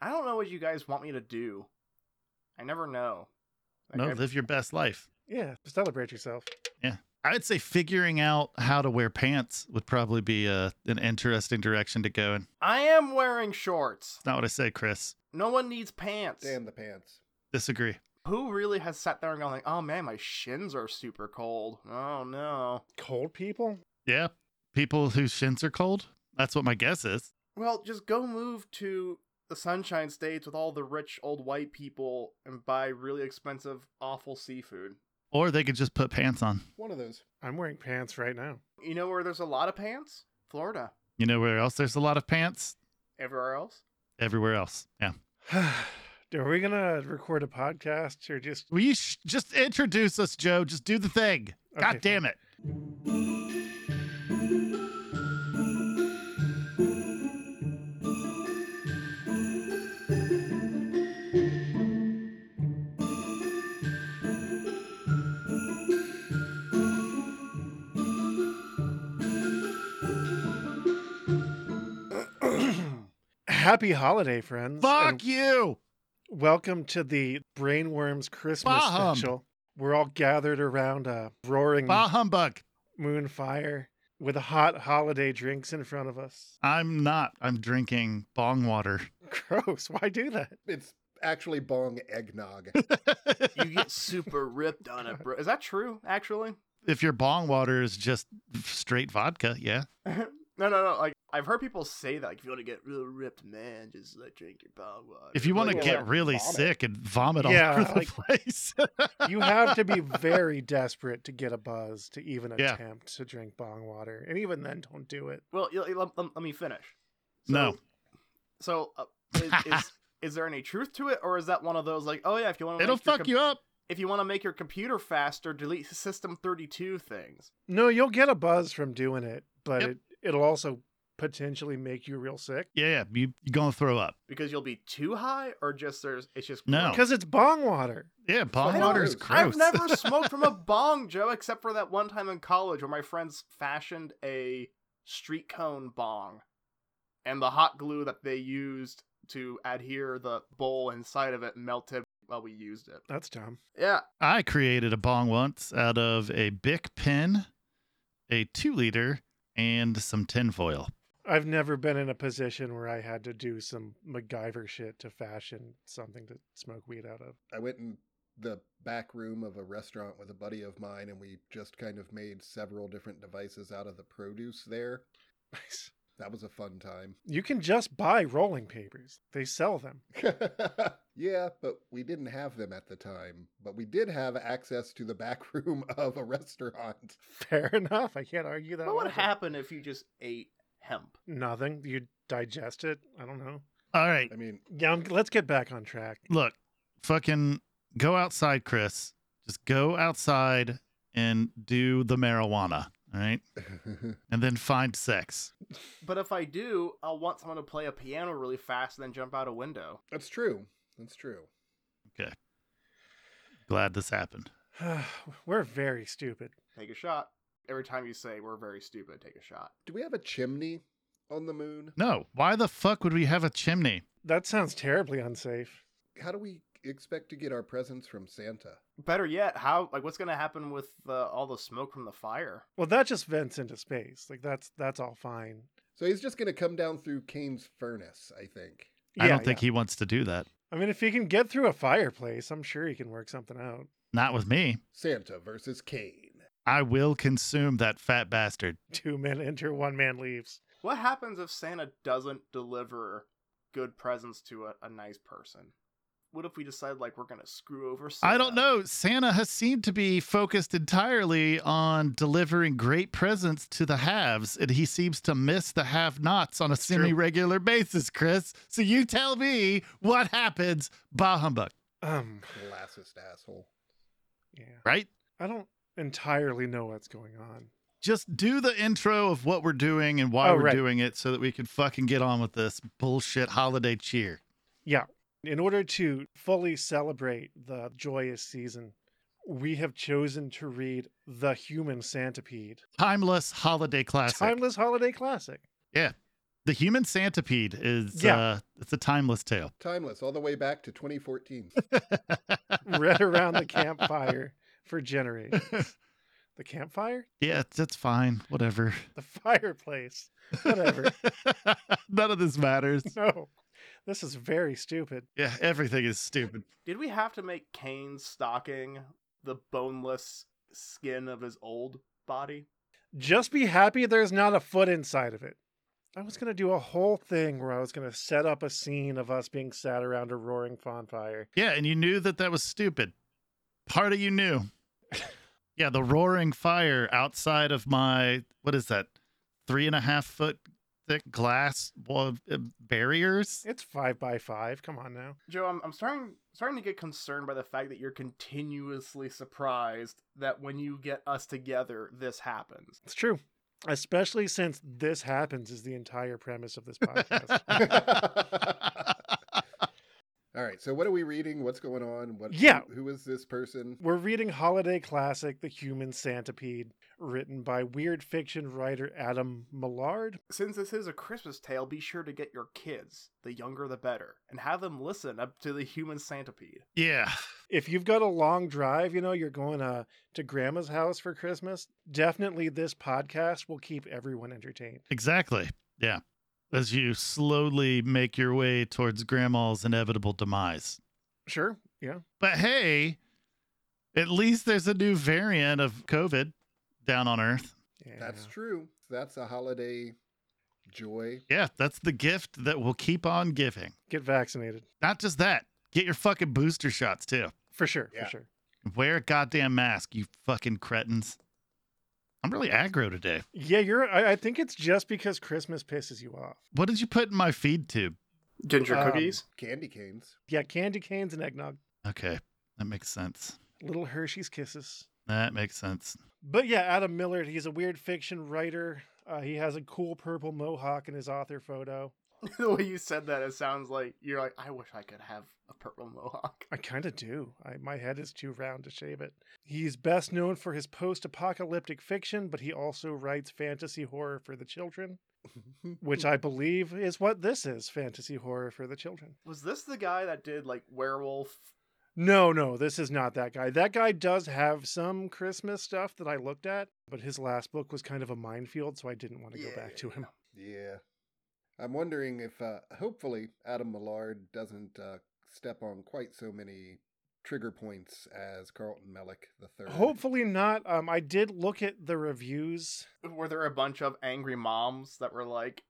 I don't know what you guys want me to do. I never know. Like, No, I- live your best life. Yeah, celebrate yourself. Yeah. I would say figuring out how to wear pants would probably be a, an interesting direction to go in. I am wearing shorts. It's not what I say, Chris. No one needs pants. Damn the pants. Disagree. Who really has sat there and gone like, "Oh man, my shins are super cold." Oh no. Cold people? Yeah. People whose shins are cold. That's what my guess is. Well, just go move to the Sunshine States with all the rich old white people and buy really expensive, awful seafood. Or they could just put pants on. One of those. I'm wearing pants right now. You know where there's a lot of pants? Florida. You know where else there's a lot of pants? Everywhere else? Everywhere else. Yeah. Are we gonna record a podcast or just Will you sh- just introduce us, Joe? Just do the thing. Okay, God damn fine. it. Happy holiday, friends. Fuck and you. welcome to the Brainworms Christmas Bah hum. special. We're all gathered around a roaring Bah humbug. moon fire with hot holiday drinks in front of us. I'm not. I'm drinking bong water. Gross. Why do that? It's actually bong eggnog. You get super ripped on it, bro. Is that true, actually? if your bong water is just straight vodka, yeah. no, no, no. Like, I've heard people say that. Like, if you want to get real ripped, man, just like drink your bong water. If you want to Like, yeah, get really vomit. sick and vomit all Yeah, over the place. You have to be very desperate to get a buzz to even Yeah. attempt to drink bong water. And even then, don't do it. Well, y- y- let, let- let me finish. No. So, uh, is, is is there any truth to it, or is that one of those like, oh yeah, if you want to, It'll fuck you up. If you want to make your computer faster, delete System Thirty Two things. No, you'll get a buzz from doing it, but Yep. it, it'll also potentially make you real sick. Yeah, yeah. You, you're going to throw up. because you'll be too high, or just there's it's just No. Because it's bong water. Yeah, bong I water is gross. I've never smoked from a bong, Joe, except for that one time in college where my friends fashioned a street cone bong, and the hot glue that they used to adhere the bowl inside of it melted while we used it. That's dumb. Yeah, I created a bong once out of a Bic pen, a two liter, and some tinfoil. I've never been in a position where I had to do some MacGyver shit to fashion something to smoke weed out of. I went in the back room of a restaurant with a buddy of mine, and we just kind of made several different devices out of the produce there. Nice. That was a fun time. You can just buy rolling papers. They sell them. yeah, but we didn't have them at the time. But we did have access to the back room of a restaurant. Fair enough. I can't argue that. what would happen if you just ate hemp? Nothing. You'd digest it. I don't know. All right. I mean, Yeah, let's get back on track. Look, fucking go outside, Chris. Just go outside and do the marijuana. All right. And then find sex. But if I do, I'll want someone to play a piano really fast and then jump out a window. that's true. That's true. Okay. Glad this happened. We're very stupid. Take a shot. Every time you say we're very stupid, take a shot. Do we have a chimney on the moon? No, why the fuck would we have a chimney? That sounds terribly unsafe. How do we expect to get our presents from Santa? Better yet, how like what's gonna happen with uh, all the smoke from the fire? Well, that just vents into space. Like that's that's all fine. So he's just going to come down through Kane's furnace, I think. I Yeah, don't think yeah. he wants to do that. I mean, if he can get through a fireplace, I'm sure he can work something out. Not with me. Santa versus Kane. I will consume that fat bastard. Two men enter, one man leaves. What happens if Santa doesn't deliver good presents to a, a nice person? What if we decide like we're gonna screw over Santa? I don't know. Santa has seemed to be focused entirely on delivering great presents to the haves, and he seems to miss the have nots on a semi regular basis, Chris. So you tell me what happens, bah humbug, Um, Classist asshole. yeah. right? I don't entirely know what's going on. Just do the intro of what we're doing and why Oh, we're right. doing it so that we can fucking get on with this bullshit holiday cheer. Yeah. In order to fully celebrate the joyous season, we have chosen to read The Human Centipede, Timeless holiday classic. timeless holiday classic. Yeah. The human centipede is Yeah. uh it's a timeless tale. Timeless, all the way back to 2014. Read around the campfire for generations. The campfire? yeah, that's fine. Whatever. The fireplace. Whatever. None of this matters. no. This is very stupid. Yeah, everything is stupid. Did we have to make Kane's stocking the boneless skin of his old body? Just be happy there's not a foot inside of it. I was going to do a whole thing where I was going to set up a scene of us being sat around a roaring bonfire. Yeah, and you knew that that was stupid. Part of you knew. yeah, the roaring fire outside of my what is that? Three and a half foot thick glass uh, barriers. It's five by five. Come on now. Joe, I'm, I'm starting starting to get concerned by the fact that you're continuously surprised that when you get us together, this happens. It's true. Especially since this happens is the entire premise of this podcast. All right, so what are we reading? What's going on? What? Yeah. Who, who is this person? We're reading holiday classic The Human Centipede, written by weird fiction writer Adam Millard. Since this is a Christmas tale, be sure to get your kids, the younger the better, and have them listen up to the human centipede. yeah. If you've got a long drive, you know, you're going uh, to grandma's house for Christmas, definitely this podcast will keep everyone entertained. Exactly. Yeah. As you slowly make your way towards grandma's inevitable demise. Sure. Yeah. But hey, at least there's a new variant of COVID down on Earth. yeah. That's true. That's a holiday joy. Yeah, that's the gift that will keep on giving. Get vaccinated. Not just that, get your fucking booster shots too. For sure. Yeah. For sure. Wear a goddamn mask, you fucking cretins. I'm really aggro today. Yeah, you're. I, I think it's just because Christmas pisses you off. What did you put in my feed tube? Ginger Um, cookies? Candy canes. Yeah, candy canes and eggnog, Okay, that makes sense. little Hershey's kisses. That makes sense. But yeah, Adam Millard, he's a weird fiction writer. Uh, he has a cool purple mohawk in his author photo. the way you said that, it sounds like you're like, I wish I could have a purple mohawk. I kind of do. I, my head is too round to shave it. He's best known for his post apocalyptic fiction, but he also writes fantasy horror for the children, which I believe is what this is fantasy horror for the children. Was this the guy that did like werewolf? No, no, this is not that guy. That guy does have some Christmas stuff that I looked at, but his last book was kind of a minefield, so I didn't want to go back to him. Yeah. I'm wondering if, uh, hopefully, Adam Millard doesn't uh, step on quite so many trigger points as Carlton Mellick the third. Hopefully not. Um, I did look at the reviews. Were there a bunch of angry moms that were like,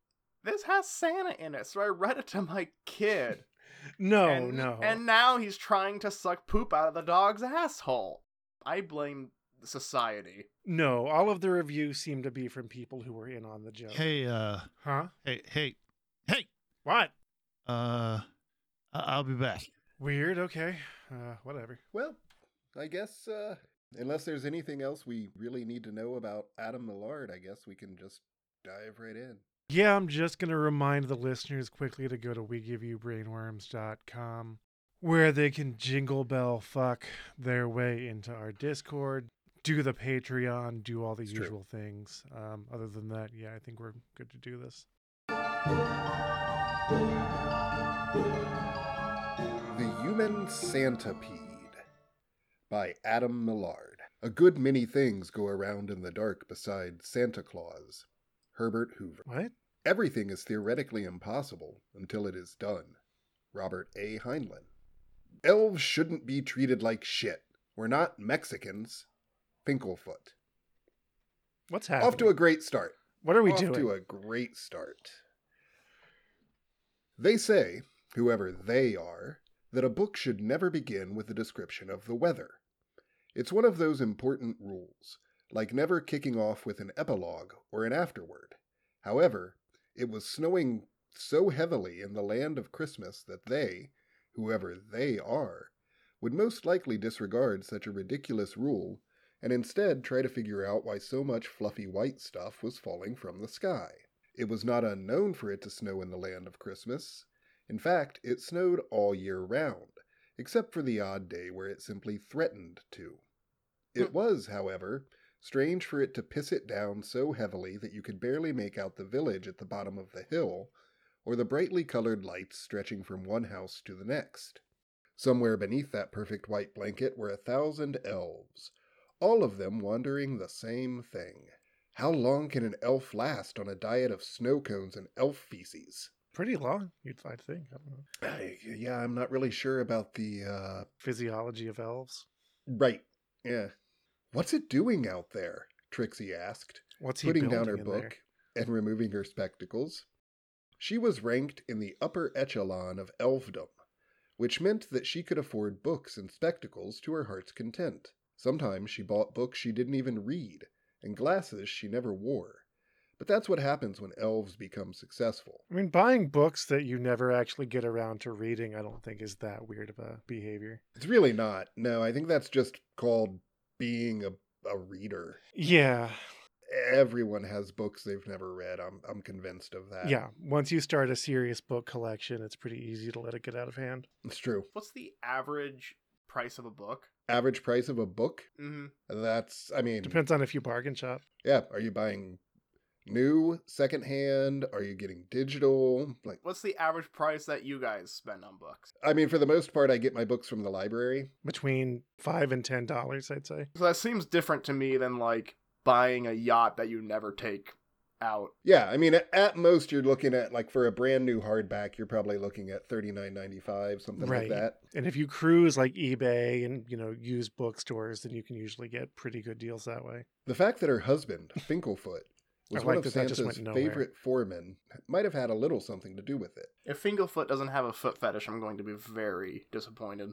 "This has Santa in it," so I read it to my kid. No, and, no. And now he's trying to suck poop out of the dog's asshole. I blame society. No, all of the reviews seem to be from people who were in on the joke. Hey, uh, Huh? hey, hey, hey, What? uh, I- I'll be back. Weird. Okay. Uh, whatever. Well, I guess, uh, unless there's anything else we really need to know about Adam Millard, I guess we can just dive right in. Yeah, I'm just going to remind the listeners quickly to go to WeGiveYouBrainworms.com where they can jingle bell fuck their way into our Discord, do the Patreon, do all the It's true. usual things. Um, other than that, yeah, I think we're good to do this. The Human Centipede by Adam Millard. A good many things go around in the dark beside Santa Claus. Herbert Hoover. What? Everything is theoretically impossible until it is done. Robert A. Heinlein. Elves shouldn't be treated like shit. We're not Mexicans. Finkelfoot. What's happening? Off to a great start. what are we doing? Off doing? to a great start. They say, whoever they are, that a book should never begin with a description of the weather. It's one of those important rules, like never kicking off with an epilogue or an afterword. However, it was snowing so heavily in the land of Christmas that they, whoever they are, would most likely disregard such a ridiculous rule and instead try to figure out why so much fluffy white stuff was falling from the sky. It was not unknown for it to snow in the land of Christmas. In fact, it snowed all year round, except for the odd day where it simply threatened to. It hmm. was, however, strange for it to piss it down so heavily that you could barely make out the village at the bottom of the hill, or the brightly colored lights stretching from one house to the next. Somewhere beneath that perfect white blanket were a thousand elves, all of them wondering the same thing. How long can an elf last on a diet of snow cones and elf feces? Pretty long, you'd I'd think. I don't know. I, yeah, I'm not really sure about the, uh. Physiology of elves. Right. Yeah. What's it doing out there? Trixie asked, What's he putting down her book and removing her spectacles. She was ranked in the upper echelon of elfdom, which meant that she could afford books and spectacles to her heart's content. Sometimes she bought books she didn't even read, and glasses she never wore. But that's what happens when elves become successful. I mean, buying books that you never actually get around to reading, I don't think is that weird of a behavior. It's really not. No, I think that's just called being a, a reader. Yeah, Everyone has books they've never read. I'm I'm convinced of that. yeah. Once you start a serious book collection, it's pretty easy to let it get out of hand. It's true. What's the average price of a book? Average price of a book? hmm That's I mean Depends on if you bargain shop. Yeah. Are you buying new, secondhand? Are you getting digital? Like What's the average price that you guys spend on books? I mean, for the most part I get my books from the library. Between five and ten dollars, I'd say. So that seems different to me than like buying a yacht that you never take out. Yeah, I mean at, at most you're looking at like for a brand new hardback, you're probably looking at thirty nine ninety five, something Right. like that. And if you cruise like eBay and you know use bookstores, then you can usually get pretty good deals that way. The fact that her husband, Finklefoot was I one of that that just Santa's favorite foremen might have had a little something to do with it. If Finklefoot doesn't have a foot fetish, I'm going to be very disappointed.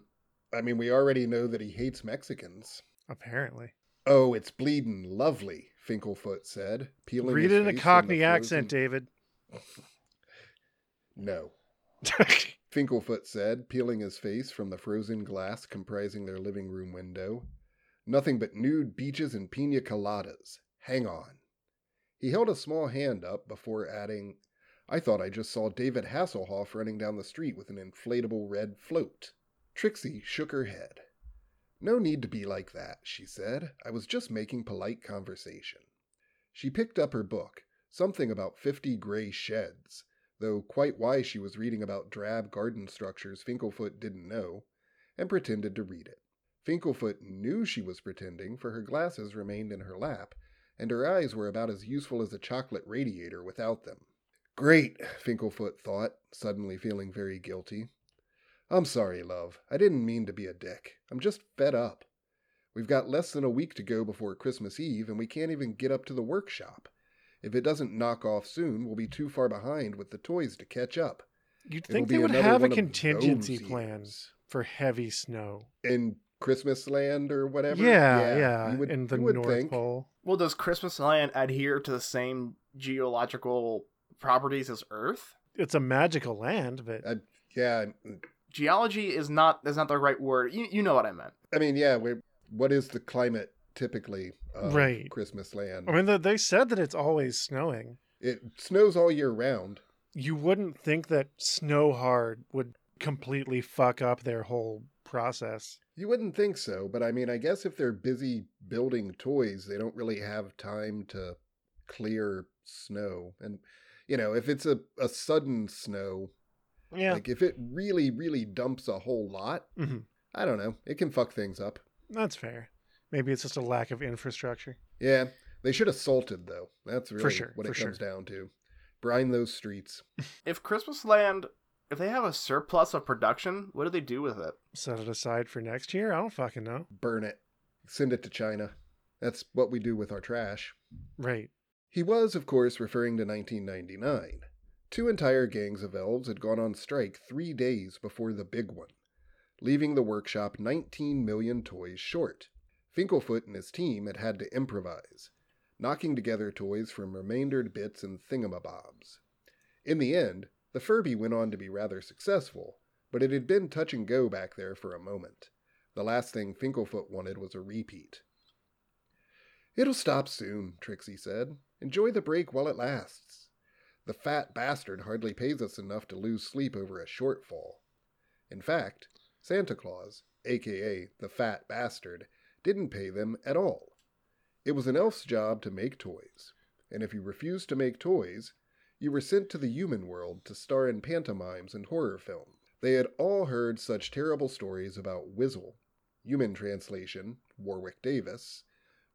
I mean, we already know that he hates Mexicans. Apparently, Oh, it's bleeding lovely, Finkelfoot said, peeling read it in a face from the Cockney accent, David. No. Finkelfoot said, peeling his face from the frozen glass comprising their living room window. Nothing but nude beaches and pina coladas. Hang on. He held a small hand up before adding, I thought I just saw David Hasselhoff running down the street with an inflatable red float. Trixie shook her head. No need to be like that, she said. I was just making polite conversation. She picked up her book, something about fifty gray sheds, though quite why she was reading about drab garden structures Finklefoot didn't know, and pretended to read it. Finklefoot knew she was pretending, for her glasses remained in her lap, and her eyes were about as useful as a chocolate radiator without them. Great, Finklefoot thought, suddenly feeling very guilty. I'm sorry, love. I didn't mean to be a dick. I'm just fed up. We've got less than a week to go before Christmas Eve, and we can't even get up to the workshop. If it doesn't knock off soon, we'll be too far behind with the toys to catch up. You'd It'll think they would have a contingency those plan years. for heavy snow. in Christmas land or whatever. Yeah, yeah, you would- in the you would North think. Pole. Well, does Christmas Land adhere to the same geological properties as Earth? It's a magical land, but Uh, yeah, Geology is not is not the right word. You you know what I meant. I mean, yeah. we what is the climate typically of Right. Christmas land? I mean, they- they said that it's always snowing. it snows all year round. You wouldn't think that snow hard would completely fuck up their whole process. You wouldn't think so, but I mean, I guess if they're busy building toys, they don't really have time to clear snow. And you know, if it's a, a sudden snow, Yeah, like if it really, really dumps a whole lot, Mhm. I don't know, it can fuck things up. that's fair. Maybe it's just a lack of infrastructure. Yeah, they should have salted though. That's really sure, what for it comes sure. down to. Brine those streets. If Christmas Land, if they have a surplus of production, what do they do with it? Set it aside for next year. I don't fucking know. burn it, send it to China. That's what we do with our trash. Right. He was, of course, referring to 1999. Two entire gangs of elves had gone on strike three days before the big one, leaving the workshop 19 million toys short. Finkelfoot and his team had had to improvise, knocking together toys from remaindered bits and thingamabobs. In the end, the Furby went on to be rather successful, but it had been touch and go back there for a moment. The last thing Finkelfoot wanted was a repeat. It'll stop soon, Trixie said. Enjoy the break while it lasts. The fat bastard hardly pays us enough to lose sleep over a shortfall. In fact, Santa Claus, aka the fat bastard, didn't pay them at all. It was an elf's job to make toys, and if you refused to make toys, you were sent to the human world to star in pantomimes and horror films. They had all heard such terrible stories about Wizzle, human translation, Warwick Davis,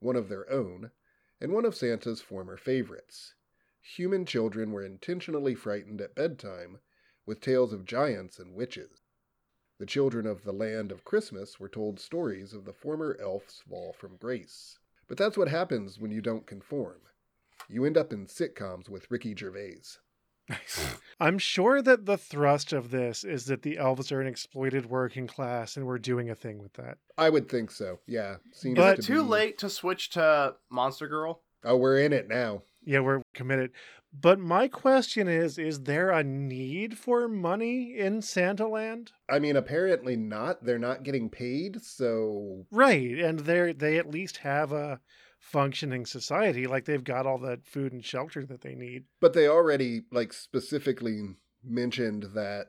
one of their own, and one of Santa's former favorites. Human children were intentionally frightened at bedtime with tales of giants and witches. The children of the land of Christmas were told stories of the former elf's fall from grace. But that's what happens when you don't conform. You end up in sitcoms with Ricky Gervais. I'm sure that the thrust of this is that the elves are an exploited working class and we're doing a thing with that. I would think so. Yeah. Seems But- Is to it too be- late to switch to Monster Girl? Oh, we're in it now. Yeah, we're committed. But my question is is there a need for money in Santa Land? I mean, apparently not. They're not getting paid, so Right, and they they at least have a functioning society like they've got all the food and shelter that they need. but they already like specifically mentioned that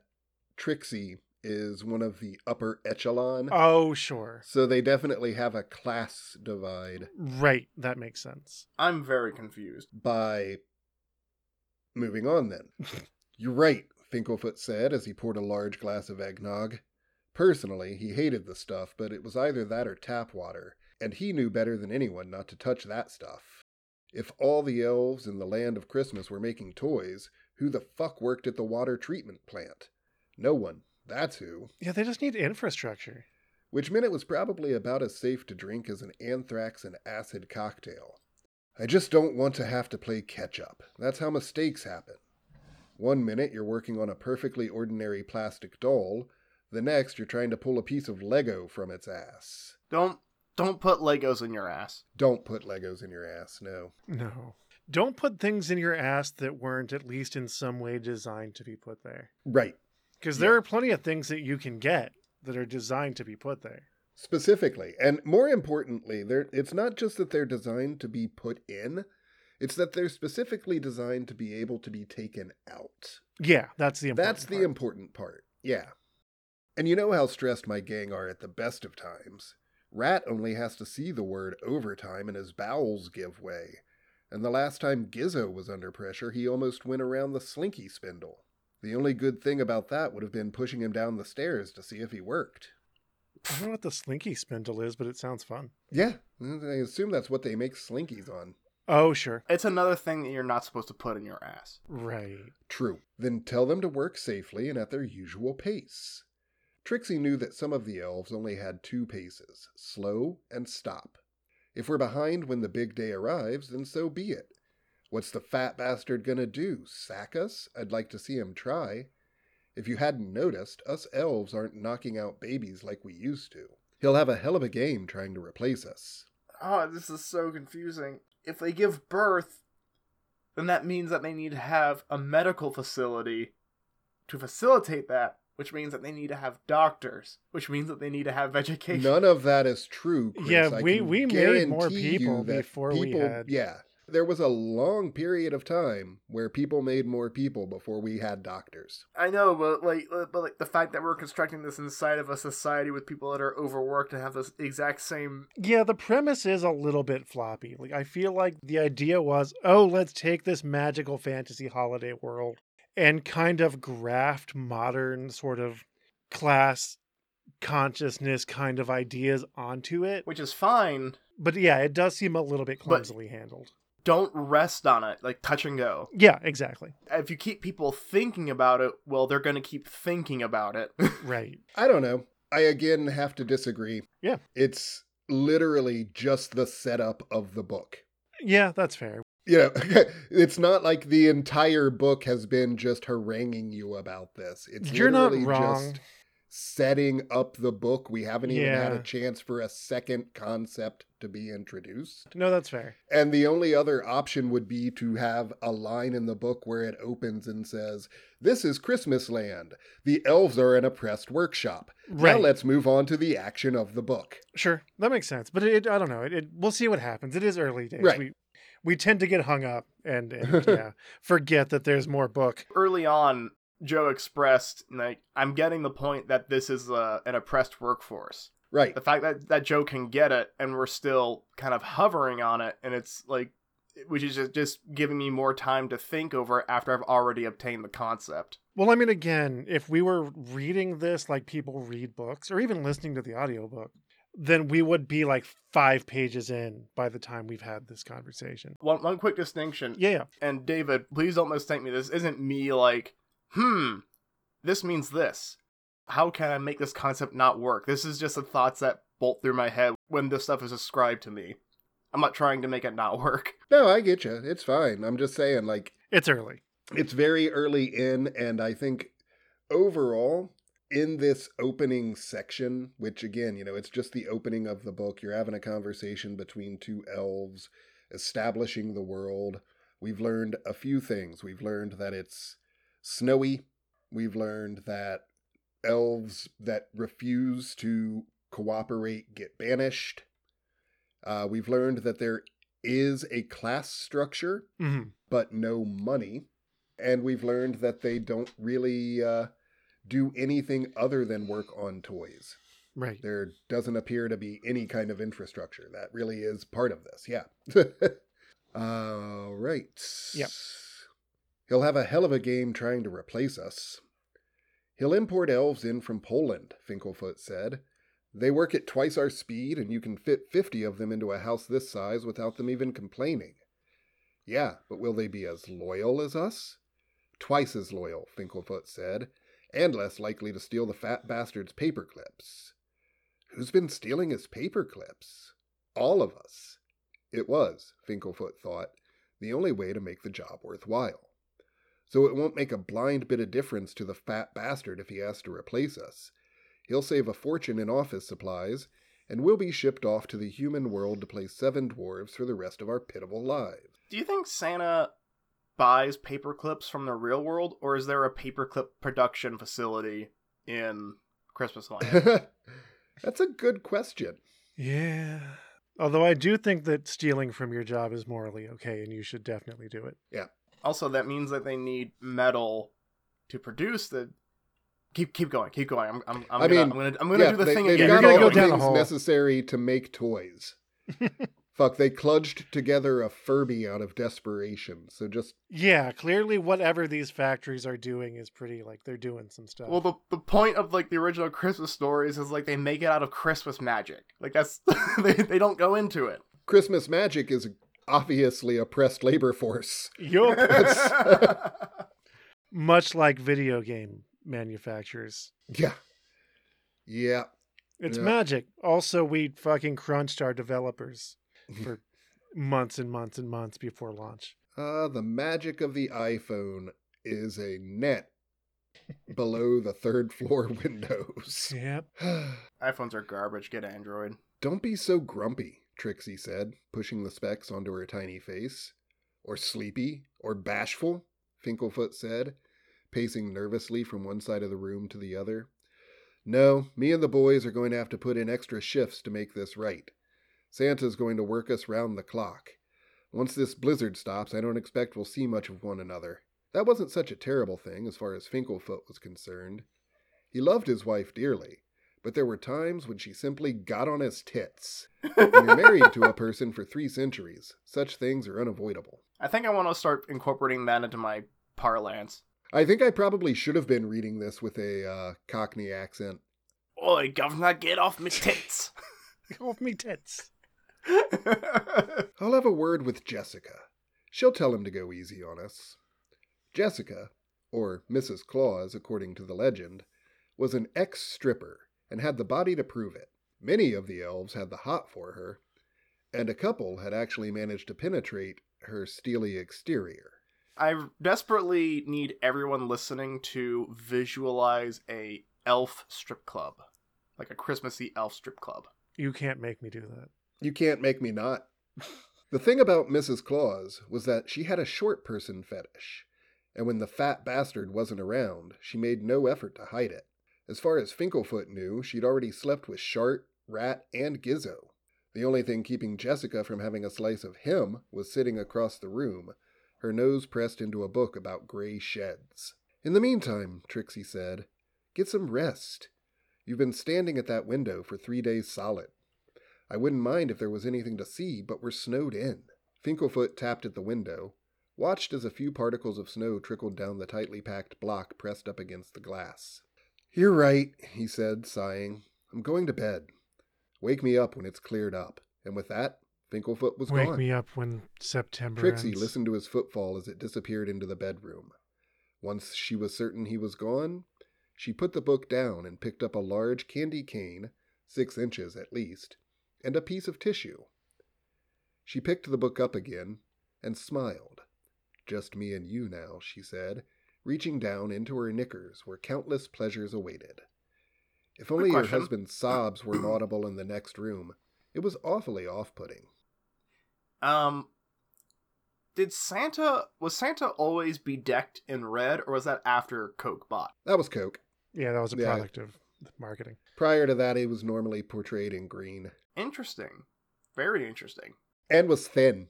Trixie is one of the upper echelon. Oh, sure. So they definitely have a class divide Right, that makes sense. I'm very confused. by moving on then. You're right, Finkelfoot said as he poured a large glass of eggnog. Personally, he hated the stuff, but it was either that or tap water, and he knew better than anyone not to touch that stuff. If all the elves in the land of Christmas were making toys, who the fuck worked at the water treatment plant? No one. That's who. Yeah, they just need infrastructure. Which meant it was probably about as safe to drink as an anthrax and acid cocktail. I just don't want to have to play catch up. That's how mistakes happen. One minute you're working on a perfectly ordinary plastic doll, the next you're trying to pull a piece of Lego from its ass. Don't don't put Legos in your ass. Don't put Legos in your ass, no. No. Don't put things in your ass that weren't at least in some way designed to be put there. Right. Because Yeah. there are plenty of things that you can get that are designed to be put there. Specifically, and more importantly, they're, it's not just that they're designed to be put in, it's that they're specifically designed to be able to be taken out. Yeah, that's the important That's the part. important part. Yeah. And you know how stressed my gang are at the best of times. Rat only has to see the word overtime and his bowels give way. And the last time Gizzo was under pressure, he almost went around the slinky spindle. The only good thing about that would have been pushing him down the stairs to see if he worked. I don't know what the slinky spindle is, but it sounds fun. Yeah, mm, I assume that's what they make slinkies on. Oh, sure. It's another thing that you're not supposed to put in your ass. Right. True. Then tell them to work safely and at their usual pace. Trixie knew that some of the elves only had two paces slow and stop. If we're behind when the big day arrives, then so be it. What's the fat bastard gonna do? Sack us? I'd like to see him try. If you hadn't noticed, us elves aren't knocking out babies like we used to. He'll have a hell of a game trying to replace us. Oh, this is so confusing. If they give birth, then that means that they need to have a medical facility to facilitate that, which means that they need to have doctors, which means that they need to have education. None of that is true. Chris. Yeah, I we- we made more guarantee you people before we had- Yeah, there was a long period of time where people made more people before we had doctors. I know, but like, but like the fact that we're constructing this inside of a society with people that are overworked and have this exact same. Yeah, the premise is a little bit floppy. Like I feel like the idea was, oh, let's take this magical fantasy holiday world and kind of graft modern sort of class consciousness kind of ideas onto it. Which is fine. But yeah, it does seem a little bit But- clumsily handled. Don't rest on it, like touch and go. Yeah, exactly. If you keep people thinking about it, well, they're going to keep thinking about it. Right. I don't know. I again have to disagree. Yeah. It's literally just the setup of the book. Yeah, that's fair. You know, it's not like the entire book has been just haranguing you about this. It's You're not wrong. just setting up the book. We haven't even had a chance for a second concept to be introduced. No, that's fair. And the only other option would be to have a line in the book where it opens and says, This is Christmas Land. The elves are an oppressed workshop. Right. Now let's move on to the action of the book. Sure, that makes sense. But it, I don't know. It, it, we'll see what happens. It is early days. Right. We we tend to get hung up and, and yeah, forget that there's more book. Early on, Joe expressed, like, I'm getting the point that this is uh, an oppressed workforce. Right. The fact that that Joe can get it and we're still kind of hovering on it, and it's like, which is just, just giving me more time to think over it after I've already obtained the concept. Well, I mean, again, if we were reading this like people read books or even listening to the audiobook, then we would be like five pages in by the time we've had this conversation. One, one quick distinction. Yeah, yeah. And David, please don't mistake me. This isn't me like, hmm, this means this. How can I make this concept not work? This is just the thoughts that bolt through my head when this stuff is ascribed to me. I'm not trying to make it not work. No, I get you. It's fine. I'm just saying, like, It's early. it's very early in, and I think overall, in this opening section, which again, you know, it's just the opening of the book, you're having a conversation between two elves establishing the world. We've learned a few things. We've learned that it's snowy. We've learned that elves that refuse to cooperate get banished. Uh, we've learned that there is a class structure hmm but no money. And we've learned that they don't really uh, do anything other than work on toys. Right. There doesn't appear to be any kind of infrastructure. That really is part of this. Yeah. All right. Yep. He'll have a hell of a game trying to replace us. He'll import elves in from Poland, Finkelfoot said. They work at twice our speed, and you can fit 50 of them into a house this size without them even complaining. Yeah, but will they be as loyal as us? Twice as loyal, Finkelfoot said, and less likely to steal the fat bastard's paper clips. Who's been stealing his paper clips? All of us. It was, Finkelfoot thought, the only way to make the job worthwhile. So it won't make a blind bit of difference to the fat bastard if he has to replace us. He'll save a fortune in office supplies, and we'll be shipped off to the human world to play seven dwarves for the rest of our pitiful lives. Do you think Santa buys paper clips from the real world, or is there a paperclip production facility in Christmas Land? That's a good question. Yeah. Although I do think that stealing from your job is morally okay and you should definitely do it. Also, that means that they need metal to produce the. Keep keep going, keep going. I'm I'm, I'm I gonna, mean, I'm gonna I'm gonna yeah, do the they, thing they've again. You're gonna go down the things hole. necessary to make toys. Fuck, they cludged together a Furby out of desperation. So just Yeah, clearly whatever these factories are doing is pretty like they're doing some stuff. Well, the the point of like the original Christmas stories is like they make it out of Christmas magic. Like that's they they don't go into it. Christmas magic is obviously oppressed labor force. Yup. Much like video game manufacturers. Yeah. Yeah. It's Yeah. magic. Also, we fucking crunched our developers for months and months and months before launch. Uh, the magic of the iPhone is a net below the third floor windows. Yep. iPhones are garbage. Get Android. Don't be so grumpy, Trixie said, pushing the specs onto her tiny face. Or sleepy, or bashful, Finklefoot said, pacing nervously from one side of the room to the other. No, me and the boys are going to have to put in extra shifts to make this right. Santa's going to work us round the clock. Once this blizzard stops, I don't expect we'll see much of one another. That wasn't such a terrible thing as far as Finklefoot was concerned. He loved his wife dearly, but there were times when she simply got on his tits. When you're married to a person for three centuries, such things are unavoidable. I think I want to start incorporating that into my parlance. I think I probably should have been reading this with a uh, Cockney accent. Oi, governor, get off me tits. Off me tits. I'll have a word with Jessica. She'll tell him to go easy on us. Jessica, or Mrs. Claus according to the legend, was an ex stripper and had the body to prove it. Many of the elves had the hot for her, and a couple had actually managed to penetrate her steely exterior. I desperately need everyone listening to visualize a elf strip club, like a Christmassy elf strip club. You can't make me do that. You can't make me not. The thing about Mrs. Claus was that she had a short person fetish, and when the fat bastard wasn't around, she made no effort to hide it. As far as Finklefoot knew, she'd already slept with Shart, Rat, and Gizzo. The only thing keeping Jessica from having a slice of him was sitting across the room, her nose pressed into a book about gray sheds. In the meantime, Trixie said, get some rest. You've been standing at that window for three days solid. I wouldn't mind if there was anything to see, but we're snowed in. Finklefoot tapped at the window, watched as a few particles of snow trickled down the tightly packed block pressed up against the glass. You're right, he said, sighing. I'm going to bed. Wake me up when it's cleared up. And with that, Finklefoot was Wake gone. Wake me up when September Trixie ends. listened to his footfall as it disappeared into the bedroom. Once she was certain he was gone, she put the book down and picked up a large candy cane, six inches at least, and a piece of tissue. She picked the book up again and smiled. Just me and you now, she said, reaching down into her knickers where countless pleasures awaited. If only her husband's sobs weren't audible in the next room, it was awfully off putting. Um, did Santa was Santa always bedecked in red, or was that after Coke bought? That was Coke. Yeah, that was a Yeah. product of marketing. Prior to that, he was normally portrayed in green Interesting, very interesting. and was thin,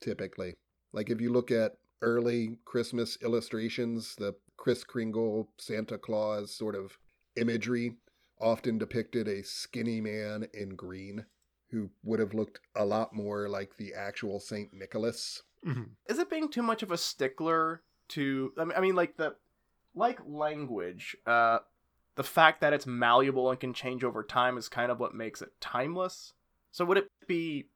typically. Like if you look at early Christmas illustrations, the Kris Kringle Santa Claus sort of imagery often depicted a skinny man in green who would have looked a lot more like the actual Saint Nicholas. Mhm. Is it being too much of a stickler to? I mean, I mean, like the like language. Uh, the fact that it's malleable and can change over time is kind of what makes it timeless. So would it be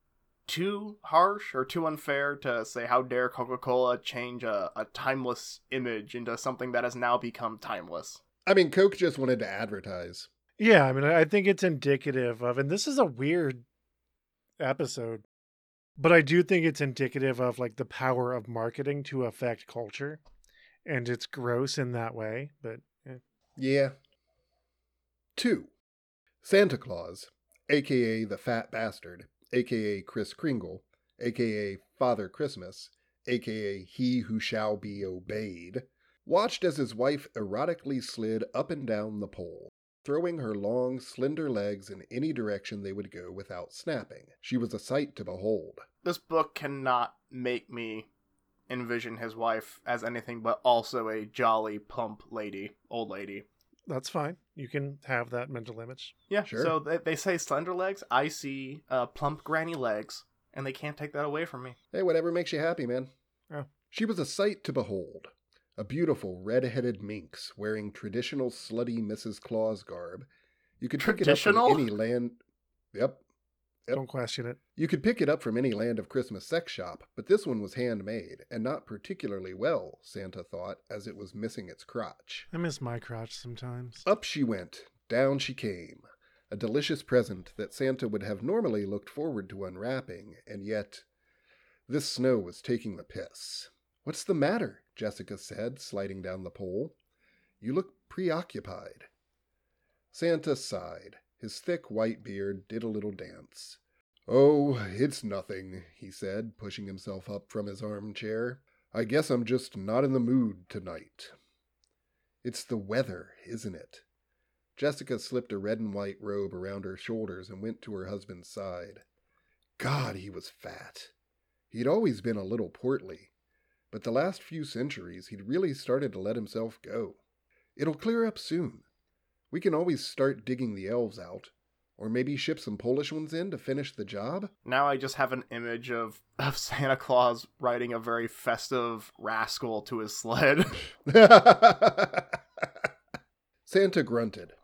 too harsh or too unfair to say how dare Coca-Cola change a, a timeless image into something that has now become timeless? I mean, Coke just wanted to advertise. Yeah, I mean, I I think it's indicative of, and this is a weird episode, but I do think it's indicative of like the power of marketing to affect culture, and it's gross in that way. But eh. Yeah. Two. Santa Claus, aka the Fat Bastard, aka Kris Kringle, aka Father Christmas, aka He Who Shall Be Obeyed, watched as his wife erotically slid up and down the pole, throwing her long, slender legs in any direction they would go without snapping. She was a sight to behold. This book cannot make me envision his wife as anything but also a jolly, plump lady, old lady. That's fine. You can have that mental image. Yeah, Sure. so they, they say slender legs. I see uh, plump granny legs, and they can't take that away from me. Hey, whatever makes you happy, man. Oh. She was a sight to behold. A beautiful red-headed minx wearing traditional slutty Mrs. Claus garb. You could pick it up Traditional? from any land. Yep. Yep. Don't question it. You could pick it up from any land of Christmas sex shop, but this one was handmade, and not particularly well, Santa thought, as it was missing its crotch. I miss my crotch sometimes. Up she went, down she came. A delicious present that Santa would have normally looked forward to unwrapping, and yet this snow was taking the piss. What's the matter? Jessica said, sliding down the pole. You look preoccupied. Santa sighed. His thick white beard did a little dance. Oh, it's nothing, he said, pushing himself up from his armchair. I guess I'm just not in the mood tonight. It's the weather, isn't it? Jessica slipped a red and white robe around her shoulders and went to her husband's side. God, he was fat. He'd always been a little portly, but the last few centuries he'd really started to let himself go. It'll clear up soon. We can always start digging the elves out, or maybe ship some Polish ones in to finish the job. Now I just have an image of, of Santa Claus riding a very festive rascal to his sled. Santa grunted.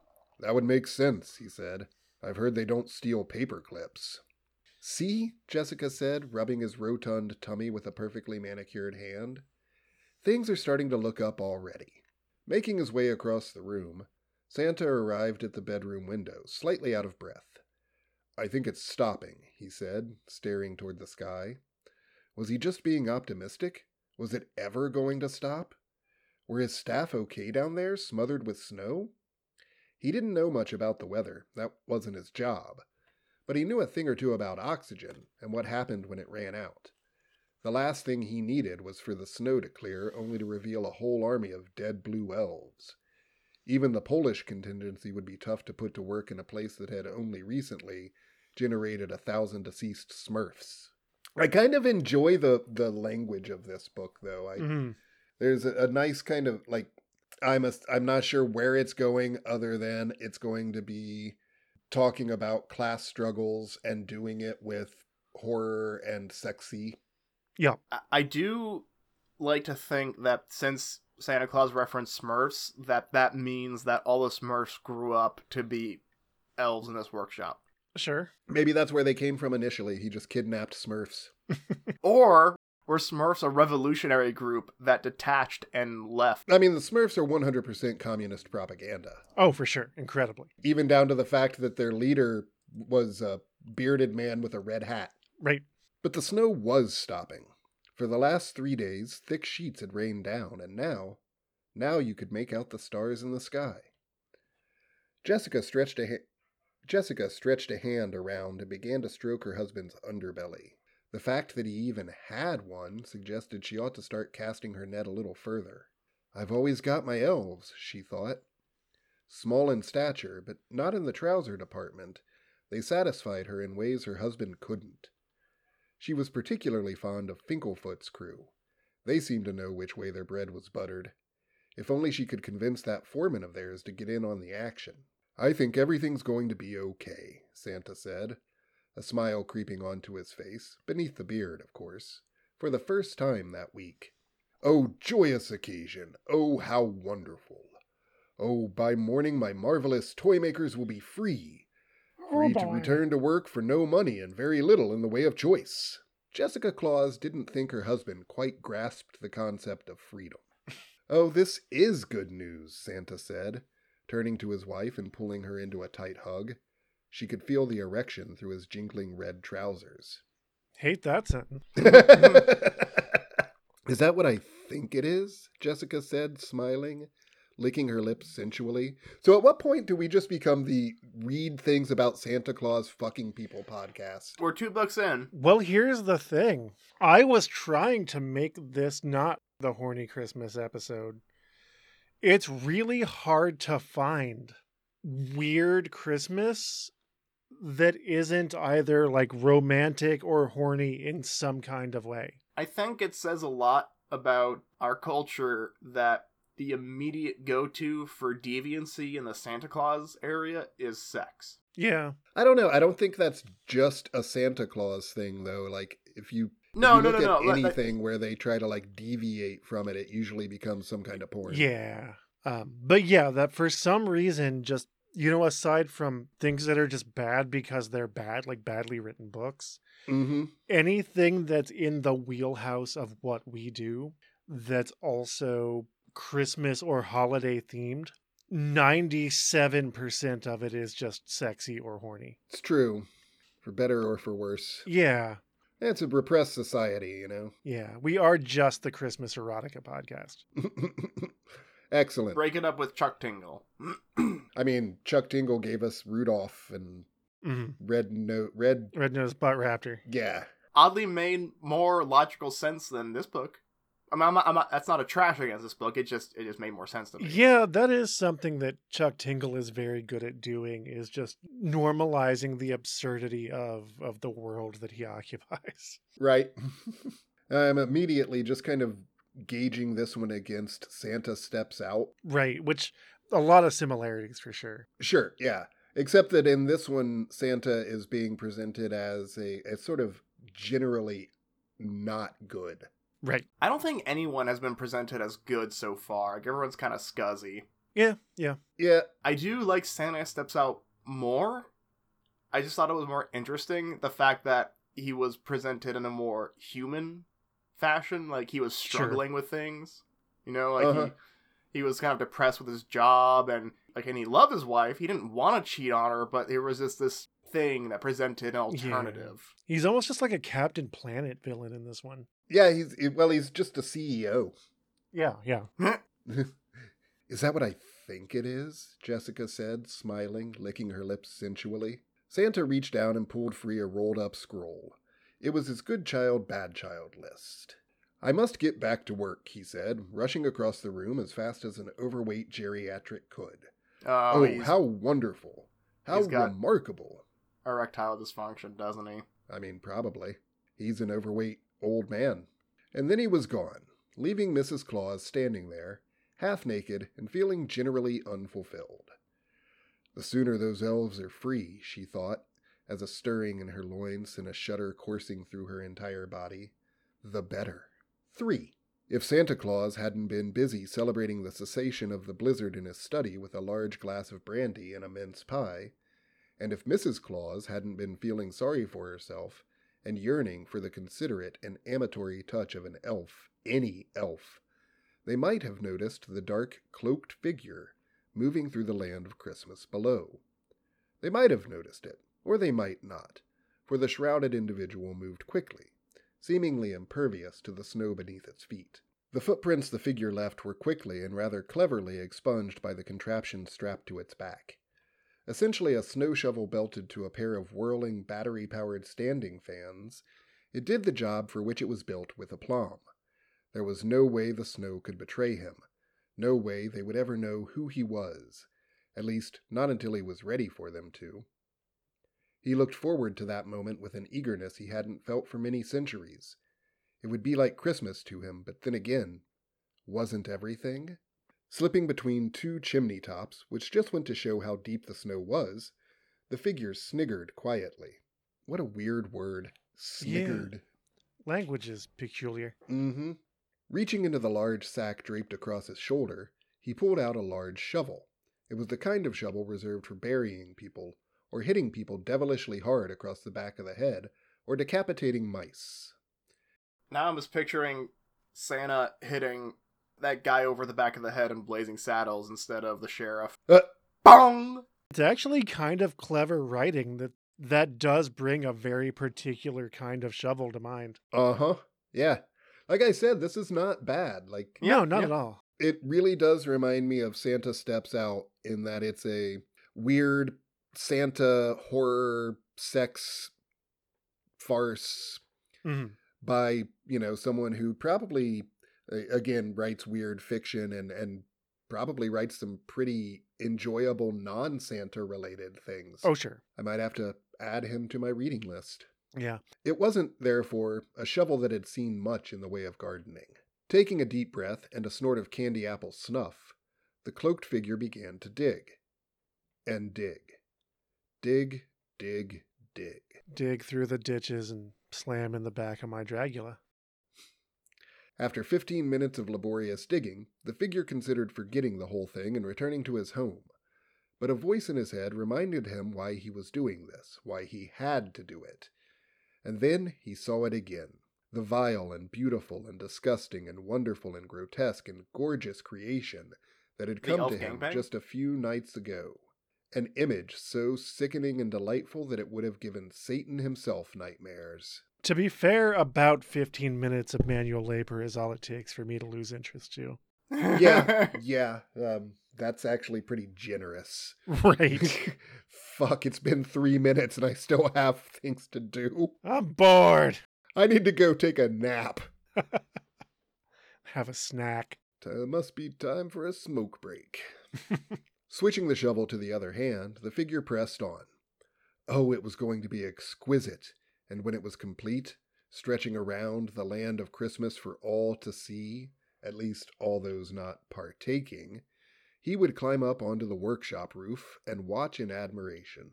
That would make sense, he said. I've heard they don't steal paper clips. See, Jessica said, rubbing his rotund tummy with a perfectly manicured hand. Things are starting to look up already. Making his way across the room, Santa arrived at the bedroom window, slightly out of breath. I think it's stopping, he said, staring toward the sky. Was he just being optimistic? Was it ever going to stop? Were his staff okay down there, smothered with snow? He didn't know much about the weather, that wasn't his job, but he knew a thing or two about oxygen and what happened when it ran out. The last thing he needed was for the snow to clear, only to reveal a whole army of dead blue elves. Even the Polish contingency would be tough to put to work in a place that had only recently generated a thousand deceased smurfs. I kind of enjoy the, the language of this book, though. I, Mhm. there's a, a nice kind of like I'm a, I'm not sure where it's going other than it's going to be talking about class struggles and doing it with horror and sexy. Yeah. I- I do like to think that since Santa Claus referenced Smurfs, that that means that all the Smurfs grew up to be elves in this workshop. Sure. Maybe that's where they came from initially. He just kidnapped Smurfs. Or were Smurfs a revolutionary group that detached and left? I mean, the Smurfs are 100% communist propaganda. Oh, for sure. Incredibly. Even down to the fact that their leader was a bearded man with a red hat. Right. But the snow was stopping. For the last three days, thick sheets had rained down, and now, now you could make out the stars in the sky. Jessica stretched a ha- Jessica stretched a hand around and began to stroke her husband's underbelly. The fact that he even had one suggested she ought to start casting her net a little further. I've always got my elves, she thought. Small in stature, but not in the trouser department, they satisfied her in ways her husband couldn't. She was particularly fond of Finkelfoot's crew. They seemed to know which way their bread was buttered. If only she could convince that foreman of theirs to get in on the action. I think everything's going to be okay, Santa said, a smile creeping onto his face, beneath the beard, of course, for the first time that week. Oh, joyous occasion! Oh, how wonderful! Oh, by morning my marvelous toy makers will be free, free to return to work for no money and very little in the way of choice. Jessica Claus didn't think her husband quite grasped the concept of freedom. oh, this is good news, Santa said, turning to his wife and pulling her into a tight hug. She could feel the erection through his jingling red trousers. Hate that sentence. is that what I think it is? Jessica said, smiling, licking her lips sensually. So, at what point do we just become the read things about Santa Claus fucking people podcast? We're two books in. Well, here's the thing. I was trying to make this not the horny Christmas episode. It's really hard to find weird Christmas that isn't either like romantic or horny in some kind of way. I think it says a lot about our culture that the immediate go to for deviancy in the Santa Claus area is sex. Yeah. I don't know. I don't think that's just a Santa Claus thing, though. Like, if you, No, if no, you no, look no. at like- like- anything where they try to like deviate from it, it usually becomes some kind of porn. Yeah. Um, but yeah, that for some reason, just, you know, aside from things that are just bad because they're bad, like badly written books, Mm-hmm. anything that's in the wheelhouse of what we do that's also Christmas or holiday themed, 97% of it is just sexy or horny. It's true, for better or for worse. Yeah. It's a repressed society, you know. Yeah. We are just the Christmas erotica podcast. Excellent. break it up with Chuck Tingle. I mean, Chuck Tingle gave us Rudolph and hmm Red Note. Red, Red Nose Butt Raptor. yeah. Oddly made more logical sense than this book. I mean, I'm not, I'm that's not a trash against this book. It just it just made more sense to me. Yeah, that is something that Chuck Tingle is very good at doing is just normalizing the absurdity of of the world that he occupies. Right. I'm immediately just kind of gauging this one against Santa Steps Out. Right, which a lot of similarities for sure. Sure, yeah. Except that in this one, Santa is being presented as a, a sort of generally not good. Right. I don't think anyone has been presented as good so far. Like everyone's kind of scuzzy. Yeah, yeah. Yeah, I do like Santa Steps Out more. I just thought it was more interesting the fact that he was presented in a more human fashion, like he was Sure. struggling with things. You know, like Uh-huh. he he was kind of depressed with his job and like and he loved his wife. He didn't want to cheat on her, but there was just this thing that presented an Yeah. alternative. He's almost just like a Captain Planet villain in this one. yeah. He's well, he's just a CEO. Yeah, yeah. is that what I think it is? Jessica said, smiling, licking her lips sensually. Santa reached down and pulled free a rolled up scroll. It was his good child, bad child list. I must get back to work, he said, rushing across the room as fast as an overweight geriatric could. Oh, Oh, how wonderful! How he's got- remarkable! Erectile dysfunction, doesn't he? I mean, probably. He's an overweight old man. And then he was gone, leaving Mrs. Claus standing there, half naked and feeling generally unfulfilled. The sooner those elves are free, she thought, as a stirring in her loins and a shudder coursing through her entire body, the better. 3. If Santa Claus hadn't been busy celebrating the cessation of the blizzard in his study with a large glass of brandy and a mince pie, and if Mrs. Claus hadn't been feeling sorry for herself and yearning for the considerate and amatory touch of an elf, any elf, they might have noticed the dark, cloaked figure moving through the land of Christmas below. They might have noticed it, or they might not, for the shrouded individual moved quickly, seemingly impervious to the snow beneath its feet. The footprints the figure left were quickly and rather cleverly expunged by the contraption strapped to its back. Essentially a snow shovel belted to a pair of whirling battery powered standing fans, it did the job for which it was built with aplomb. There was no way the snow could betray him, no way they would ever know who he was, at least not until he was ready for them to. He looked forward to that moment with an eagerness he hadn't felt for many centuries. It would be like Christmas to him, but then again, wasn't everything? Slipping between two chimney tops, which just went to show how deep the snow was, the figure sniggered quietly. What a weird word. Sniggered. Language is peculiar. Mm hmm. Reaching into the large sack draped across his shoulder, he pulled out a large shovel. It was the kind of shovel reserved for burying people, or hitting people devilishly hard across the back of the head, or decapitating mice. Now I'm just picturing Santa hitting that guy over the back of the head in Blazing Saddles instead of the sheriff. Uh. Bong! It's actually kind of clever writing that that does bring a very particular kind of shovel to mind. Uh huh. Yeah. Like I said, this is not bad. Like, Yeah, no, not yeah. at all. it really does remind me of Santa Steps Out in that it's a weird Santa horror sex farce Mhm. by you know someone who probably again writes weird fiction and and probably writes some pretty enjoyable non-santa related things Oh, sure. i might have to add him to my reading list Yeah. it wasn't therefore a shovel that had seen much in the way of gardening taking a deep breath and a snort of candy apple snuff the cloaked figure began to dig and dig dig dig dig Dig through the ditches and slam in the back of my Dragula. After 15 minutes of laborious digging, the figure considered forgetting the whole thing and returning to his home. But a voice in his head reminded him why he was doing this, why he had to do it. And then he saw it again the vile and beautiful and disgusting and wonderful and grotesque and gorgeous creation that had come to him gangbang? just a few nights ago. An image so sickening and delightful that it would have given Satan himself nightmares. To be fair, about 15 minutes of manual labor is all it takes for me to lose interest too. Yeah, yeah, um, that's actually pretty generous. Right. Fuck, it's been three minutes and I still have things to do. I'm bored. I need to go take a nap. Have a snack. T- must be time for a smoke break. Switching the shovel to the other hand, the figure pressed on. Oh, it was going to be exquisite, and when it was complete, stretching around the land of Christmas for all to see, at least all those not partaking, he would climb up onto the workshop roof and watch in admiration.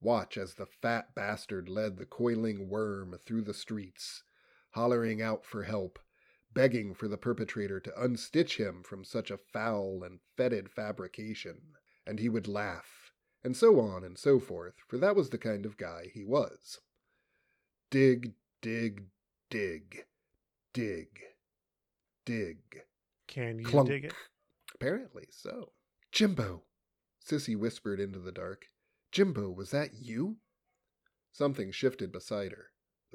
Watch as the fat bastard led the coiling worm through the streets, hollering out for help, begging for the perpetrator to unstitch him from such a foul and fetid fabrication, and he would laugh, and so on and so forth, for that was the kind of guy he was. Dig, dig, dig, dig, dig. Can you Clunk. dig it? Apparently so. Jimbo, Sissy whispered into the dark. Jimbo, was that you? Something shifted beside her.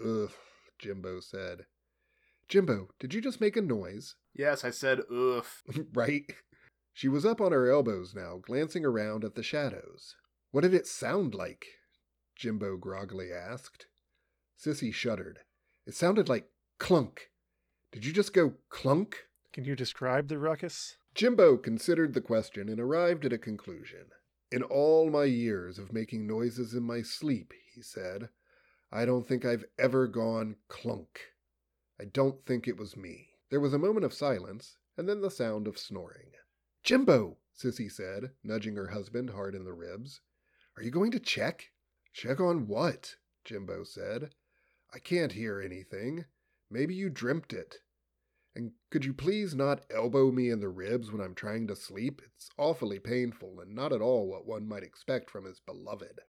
Ugh, Jimbo said. Jimbo, did you just make a noise? yes, I said ugh. right? She was up on her elbows now, glancing around at the shadows. What did it sound like? Jimbo groggily asked. Sissy shuddered. It sounded like clunk. Did you just go clunk? Can you describe the ruckus? Jimbo considered the question and arrived at a conclusion. In all my years of making noises in my sleep, he said, I don't think I've ever gone clunk. I don't think it was me. There was a moment of silence, and then the sound of snoring. Jimbo, Sissy said, nudging her husband hard in the ribs. Are you going to check? Check on what? Jimbo said. I can't hear anything. Maybe you dreamt it. And could you please not elbow me in the ribs when I'm trying to sleep? It's awfully painful and not at all what one might expect from his beloved.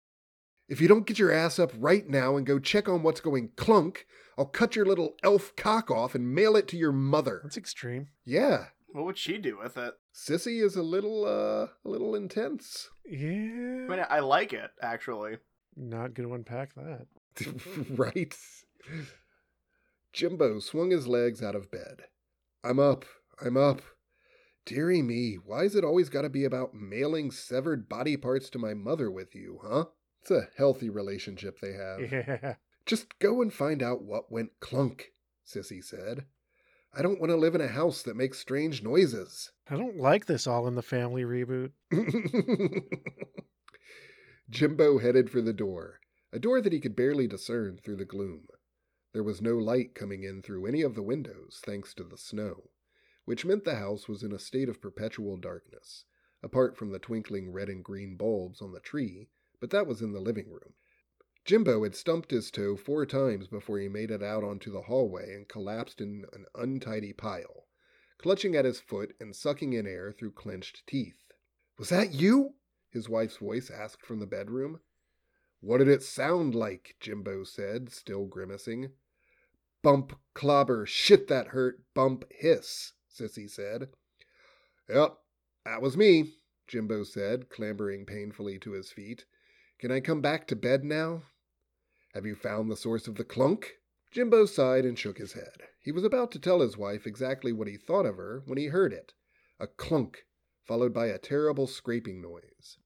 If you don't get your ass up right now and go check on what's going clunk, I'll cut your little elf cock off and mail it to your mother. That's extreme. Yeah, What would she do with it? Sissy is a little, uh, a little intense. Yeah. I mean, I like it actually. Not going to unpack that. right? Jimbo swung his legs out of bed. I'm up. I'm up. Deary me, why's it always gotta be about mailing severed body parts to my mother with you, huh? It's a healthy relationship they have. Yeah. Just go and find out what went clunk, Sissy said. I don't want to live in a house that makes strange noises. I don't like this all in the family reboot. Jimbo headed for the door, a door that he could barely discern through the gloom. There was no light coming in through any of the windows, thanks to the snow, which meant the house was in a state of perpetual darkness, apart from the twinkling red and green bulbs on the tree, but that was in the living room. Jimbo had stumped his toe four times before he made it out onto the hallway and collapsed in an untidy pile, clutching at his foot and sucking in air through clenched teeth. Was that you? his wife's voice asked from the bedroom. What did it sound like? Jimbo said, still grimacing. Bump, clobber, shit that hurt, bump, hiss, Sissy said. Yep, that was me, Jimbo said, clambering painfully to his feet. Can I come back to bed now? Have you found the source of the clunk? Jimbo sighed and shook his head. He was about to tell his wife exactly what he thought of her when he heard it a clunk, followed by a terrible scraping noise.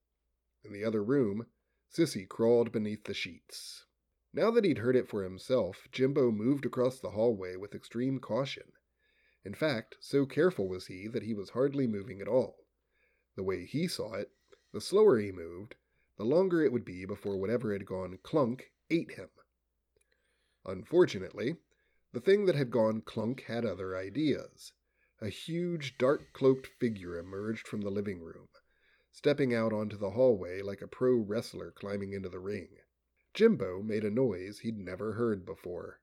In the other room, Sissy crawled beneath the sheets. Now that he'd heard it for himself, Jimbo moved across the hallway with extreme caution. In fact, so careful was he that he was hardly moving at all. The way he saw it, the slower he moved, the longer it would be before whatever had gone clunk ate him. Unfortunately, the thing that had gone clunk had other ideas. A huge, dark cloaked figure emerged from the living room, stepping out onto the hallway like a pro wrestler climbing into the ring. Jimbo made a noise he'd never heard before.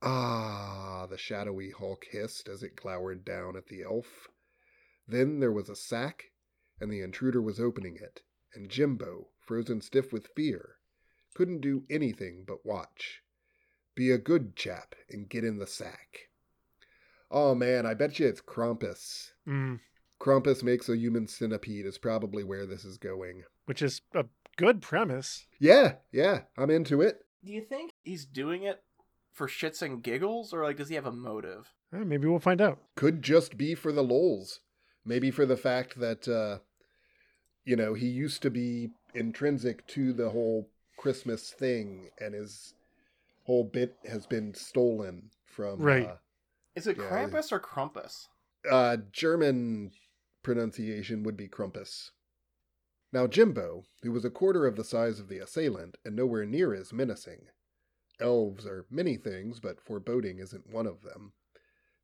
Ah, the shadowy hulk hissed as it glowered down at the elf. Then there was a sack, and the intruder was opening it, and Jimbo, frozen stiff with fear, couldn't do anything but watch. Be a good chap and get in the sack. Oh man, I bet you it's Krampus. Mm, Krampus makes a human centipede is probably where this is going. which is a good premise. Yeah, yeah, I'm into it. Do you think he's doing it for shits and giggles, or like does he have a motive? Eh, maybe we'll find out. Could just be for the lols. Maybe for the fact that, uh, you know, he used to be intrinsic to the whole Christmas thing, and his whole bit has been stolen from Right. Is it Yeah, Krampus or Krampus? uh, uh, German pronunciation would be Crumpus. Now, Jimbo, who was a quarter of the size of the assailant and nowhere near as menacing, elves are many things, but foreboding isn't one of them,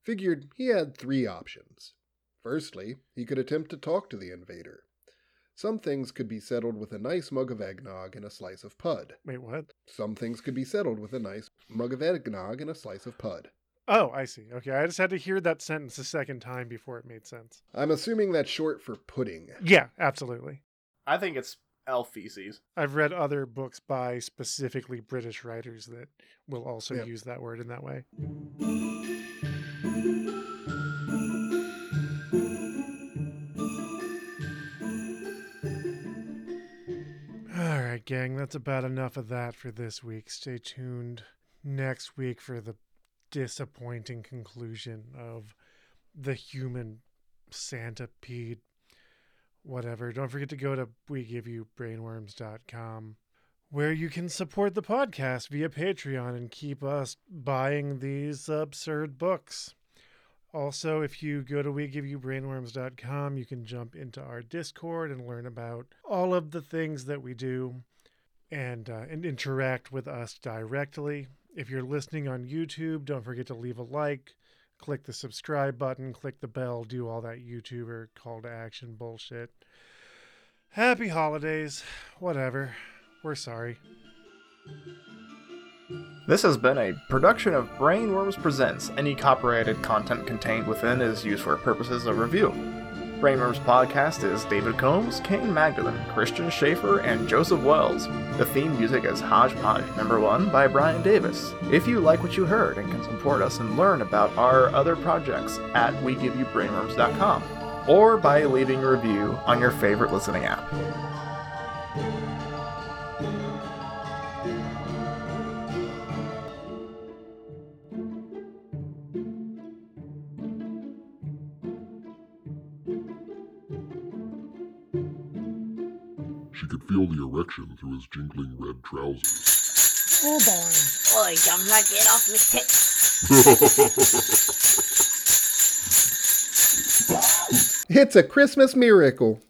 figured he had three options. Firstly, he could attempt to talk to the invader. Some things could be settled with a nice mug of eggnog and a slice of pud. Wait, what? Some things could be settled with a nice mug of eggnog and a slice of pud. Oh, I see. Okay, I just had to hear that sentence a second time before it made sense. I'm assuming that's short for pudding. Yeah, absolutely. I think it's elf feces. I've read other books by specifically British writers that will also Yeah. use that word in that way. All right, gang, that's about enough of that for this week. Stay tuned next week for the disappointing conclusion of the human centipede whatever. Don't forget to go to we give you brainworms.com where you can support the podcast via Patreon and keep us buying these absurd books. Also, if you go to we give you brainworms.com, you can jump into our Discord and learn about all of the things that we do and uh, and interact with us directly. If you're listening on YouTube, don't forget to leave a like, click the subscribe button, click the bell, do all that YouTuber call to action bullshit. Happy holidays. Whatever. We're sorry. This has been a production of Brainworms Presents. Any copyrighted content contained within is used for purposes of review. Brainworms Podcast is David Combs, Kane Magdalene, Christian Schaefer, and Joseph Wells. The theme music is Hodgepodge Number 1 by Brian Davis. If you like what you heard and can support us and learn about our other projects at WeGiveYouBrainworms.com or by leaving a review on your favorite listening app. Feel the erection through his jingling red trousers. Oh boy. Oi, governor, get off me tits. It's a Christmas miracle.